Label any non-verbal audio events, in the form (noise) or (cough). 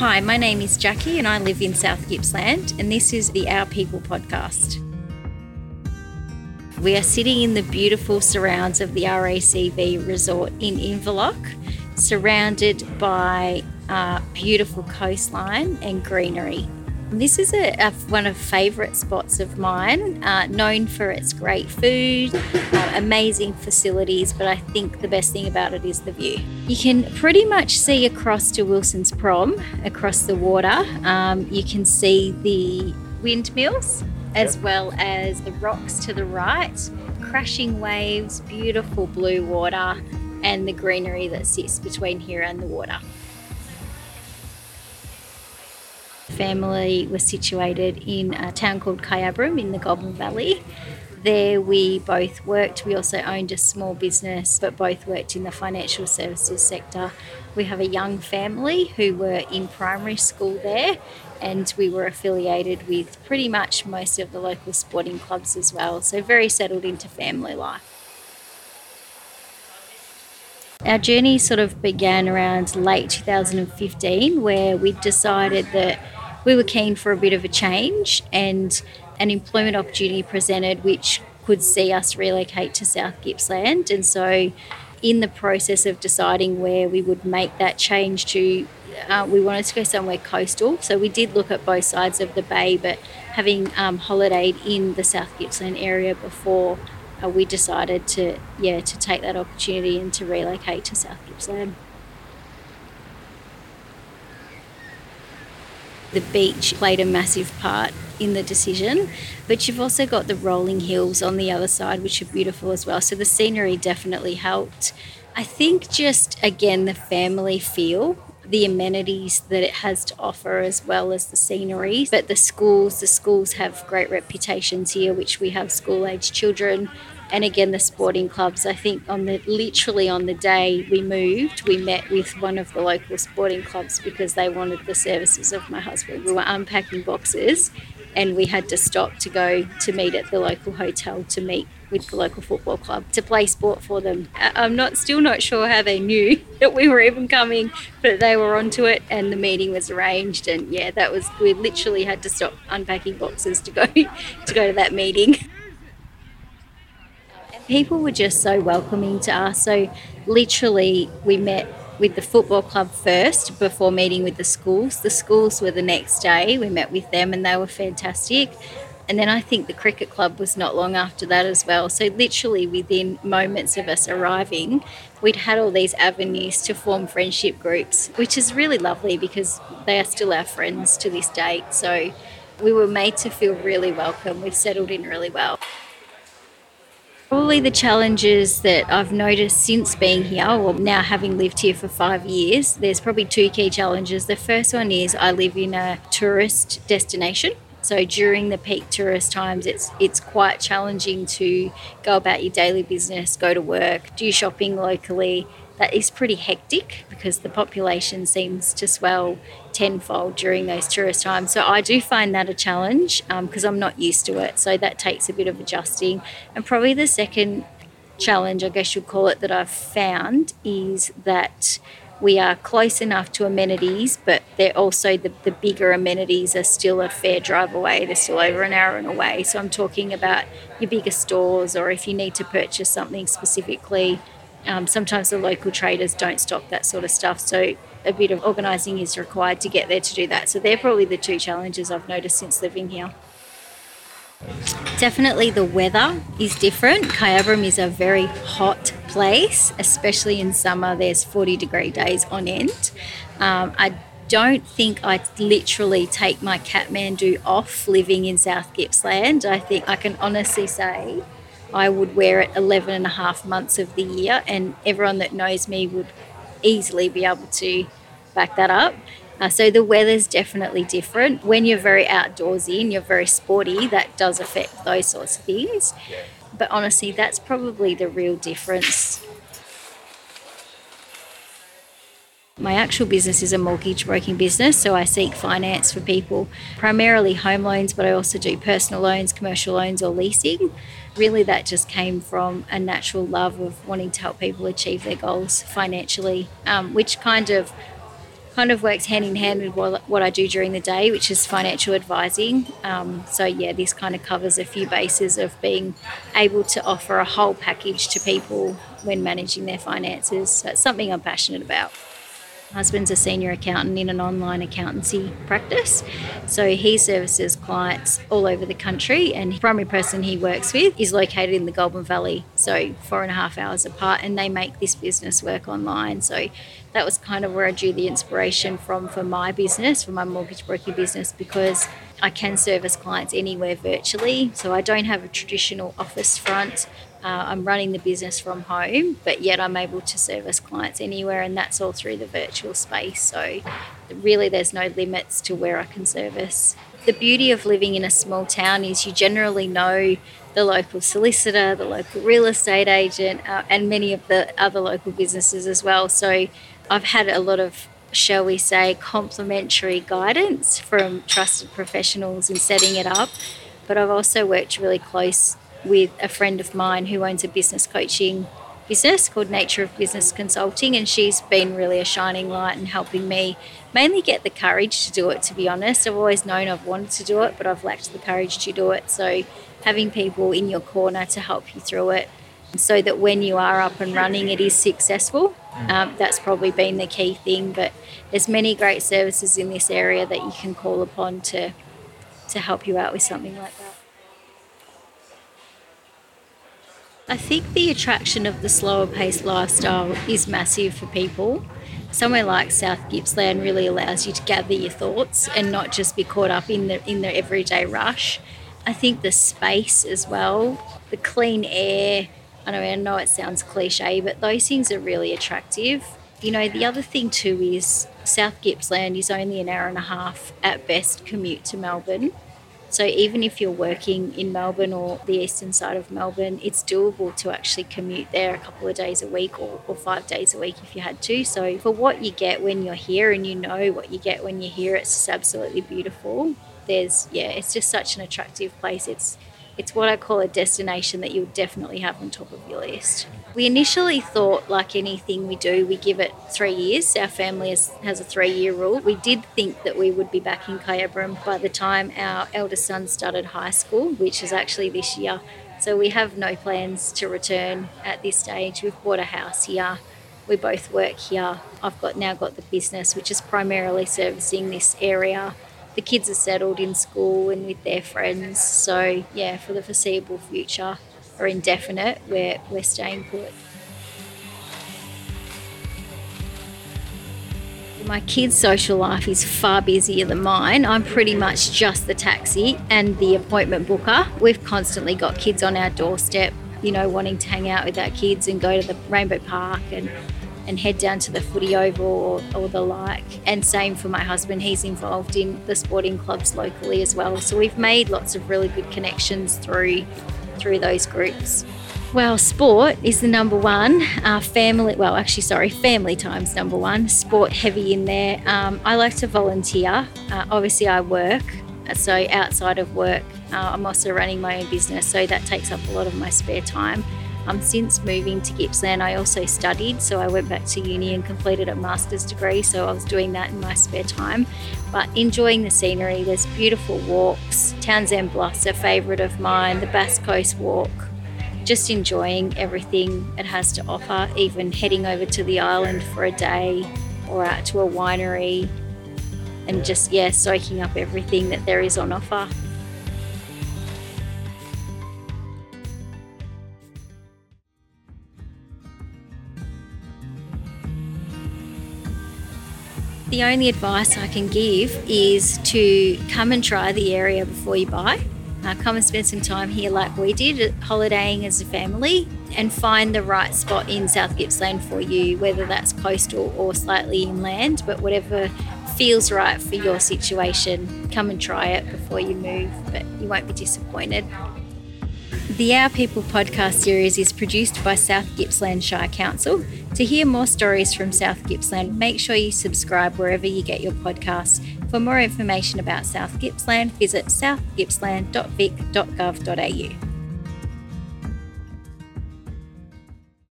Hi, my name is Jackie and I live in South Gippsland, and this is the Our People podcast. We are sitting in the beautiful surrounds of the RACV resort in Inverloch, surrounded by a beautiful coastline and greenery. This is a, a one of favourite spots of mine, uh, known for its great food, uh, amazing facilities, but I think the best thing about it is the view. You can pretty much see across to Wilson's Prom, across the water. Um, you can see the windmills as well as the rocks to the right, crashing waves, beautiful blue water, and the greenery that sits between here and the water. Family was situated in a town called Kyabram in the Goulburn Valley. There we both worked. We also owned a small business, but both worked in the financial services sector. We have a young family who were in primary school there, and we were affiliated with pretty much most of the local sporting clubs as well. So, very settled into family life. Our journey sort of began around late 2015, where we decided that we were keen for a bit of a change and an employment opportunity presented which could see us relocate to South Gippsland. And so, in the process of deciding where we would make that change to, uh, we wanted to go somewhere coastal. So, we did look at both sides of the bay, but having um, holidayed in the South Gippsland area before, uh, we decided to, yeah, to take that opportunity and to relocate to South Gippsland. The beach played a massive part in the decision, but you've also got the rolling hills on the other side, which are beautiful as well. So the scenery definitely helped. I think just again the family feel the amenities that it has to offer as well as the scenery. But the schools, the schools have great reputations here, which we have school age children and again the sporting clubs i think on the literally on the day we moved we met with one of the local sporting clubs because they wanted the services of my husband. We were unpacking boxes and we had to stop to go to meet at the local hotel to meet with the local football club to play sport for them. I'm not still not sure how they knew (laughs) that we were even coming, but they were onto it and the meeting was arranged. And yeah, that was we literally had to stop unpacking boxes to go (laughs) to go to that meeting people were just so welcoming to us. So, literally, we met with the football club first before meeting with the schools. The schools were the next day. We met with them and they were fantastic. And then I think the cricket club was not long after that as well. So, literally, within moments of us arriving, we'd had all these avenues to form friendship groups, which is really lovely because they are still our friends to this date. So, we were made to feel really welcome. We've settled in really well. Probably the challenges that I've noticed since being here, or now having lived here for five years, there's probably two key challenges. The first one is I live in a tourist destination. So during the peak tourist times, it's it's quite challenging to go about your daily business, go to work, do shopping locally, that is pretty hectic because the population seems to swell tenfold during those tourist times. So I do find that a challenge because um, I'm not used to it. So that takes a bit of adjusting. And probably the second challenge, I guess you'd call it, that I've found is that we are close enough to amenities, but they're also the, the bigger amenities are still a fair drive away. They're still over an hour and away. So I'm talking about your bigger stores, or if you need to purchase something specifically, um, sometimes the local traders don't stock that sort of stuff, so a bit of organising is required to get there to do that. So they're probably the two challenges I've noticed since living here. Definitely the weather is different. Kyabram is a very hot place, especially in summer. There's 40 degree days on end. Um, I don't think I literally take my Kathmandu off living in South Gippsland. I think I can honestly say I would wear it 11 and a half months of the year, and everyone that knows me would easily be able to back that up. Uh, so the weather's definitely different. When you're very outdoorsy and you're very sporty, that does affect those sorts of things. But honestly, that's probably the real difference My actual business is a mortgage broking business, so I seek finance for people, primarily home loans, but I also do personal loans, commercial loans, or leasing. Really, that just came from a natural love of wanting to help people achieve their goals financially, um, which kind of kind of works hand in hand with what, I do during the day, which is financial advising. Um, so, yeah, this kind of covers a few bases of being able to offer a whole package to people when managing their finances. So, it's something I'm passionate about husband's a senior accountant in an online accountancy practice. So he services clients all over the country, and the primary person he works with is located in the Goulburn Valley, so four and a half hours apart, and they make this business work online. So that was kind of where I drew the inspiration from for my business, for my mortgage broking business, because I can service clients anywhere virtually. So I don't have a traditional office front. Uh, I'm running the business from home, but yet I'm able to service clients anywhere, and that's all through the virtual space. So, really, there's no limits to where I can service. The beauty of living in a small town is you generally know the local solicitor, the local real estate agent, uh, and many of the other local businesses as well. So, I've had a lot of shall we say, complimentary guidance from trusted professionals in setting it up. But I've also worked really close with a friend of mine who owns a business coaching business called Nature of Business Consulting, and she's been really a shining light in helping me mainly get the courage to do it. To be honest, I've always known I've wanted to do it, but I've lacked the courage to do it. So, having people in your corner to help you through it, so that when you are up and running, it is successful. Um, that's probably been the key thing. But there's many great services in this area that you can call upon to to help you out with something like that. I think the attraction of the slower paced lifestyle is massive for people. Somewhere like South Gippsland really allows you to gather your thoughts and not just be caught up in the in the everyday rush. I think the space as well, the clean air. I know I know it sounds cliche, but those things are really attractive. You know, the other thing too is South Gippsland is only an hour and a half at best commute to Melbourne. So even if you're working in Melbourne or the eastern side of Melbourne, it's doable to actually commute there a couple of days a week or, or five days a week if you had to. So for what you get when you're here and you know what you get when you're here, it's just absolutely beautiful. There's yeah, it's just such an attractive place. It's it's what I call a destination that you'll definitely have on top of your list. We initially thought, like anything we do, we give it three years. Our family has, has a three year rule. We did think that we would be back in Kyabram by the time our eldest son started high school, which is actually this year. So we have no plans to return at this stage. We've bought a house here. We both work here. I've got now got the business, which is primarily servicing this area. The kids are settled in school and with their friends. So yeah, for the foreseeable future, or indefinite, we're, we're staying put. My kids' social life is far busier than mine. I'm pretty much just the taxi and the appointment booker. We've constantly got kids on our doorstep, you know, wanting to hang out with our kids and go to the Rainbow Park and and head down to the footy oval or, or, the like. And same for my husband, he's involved in the sporting clubs locally as well. So we've made lots of really good connections through through those groups? Well, sport is the number one. Uh, family, well, actually, sorry, family time's number one. Sport heavy in there. Um, I like to volunteer. Uh, obviously, I work, so outside of work, uh, I'm also running my own business, so that takes up a lot of my spare time. Um, since moving to Gippsland, I also studied, so I went back to uni and completed a master's degree. So I was doing that in my spare time, but enjoying the scenery. There's beautiful walks. Townsend Bluff's a favourite of mine. The Bass Coast Walk. Just enjoying everything it has to offer. Even heading over to the island for a day, or out to a winery, and just yeah, soaking up everything that there is on offer. The only advice I can give is to come and try the area before you buy. Uh, come and spend some time here like we did, holidaying as a family, and find the right spot in South Gippsland for you, whether that's coastal or slightly inland, but whatever feels right for your situation, come and try it before you move, but you won't be disappointed. The Our People podcast series is produced by South Gippsland Shire Council. To hear more stories from South Gippsland, make sure you subscribe wherever you get your podcasts. For more information about South Gippsland, visit southgippsland.vic.gov.au.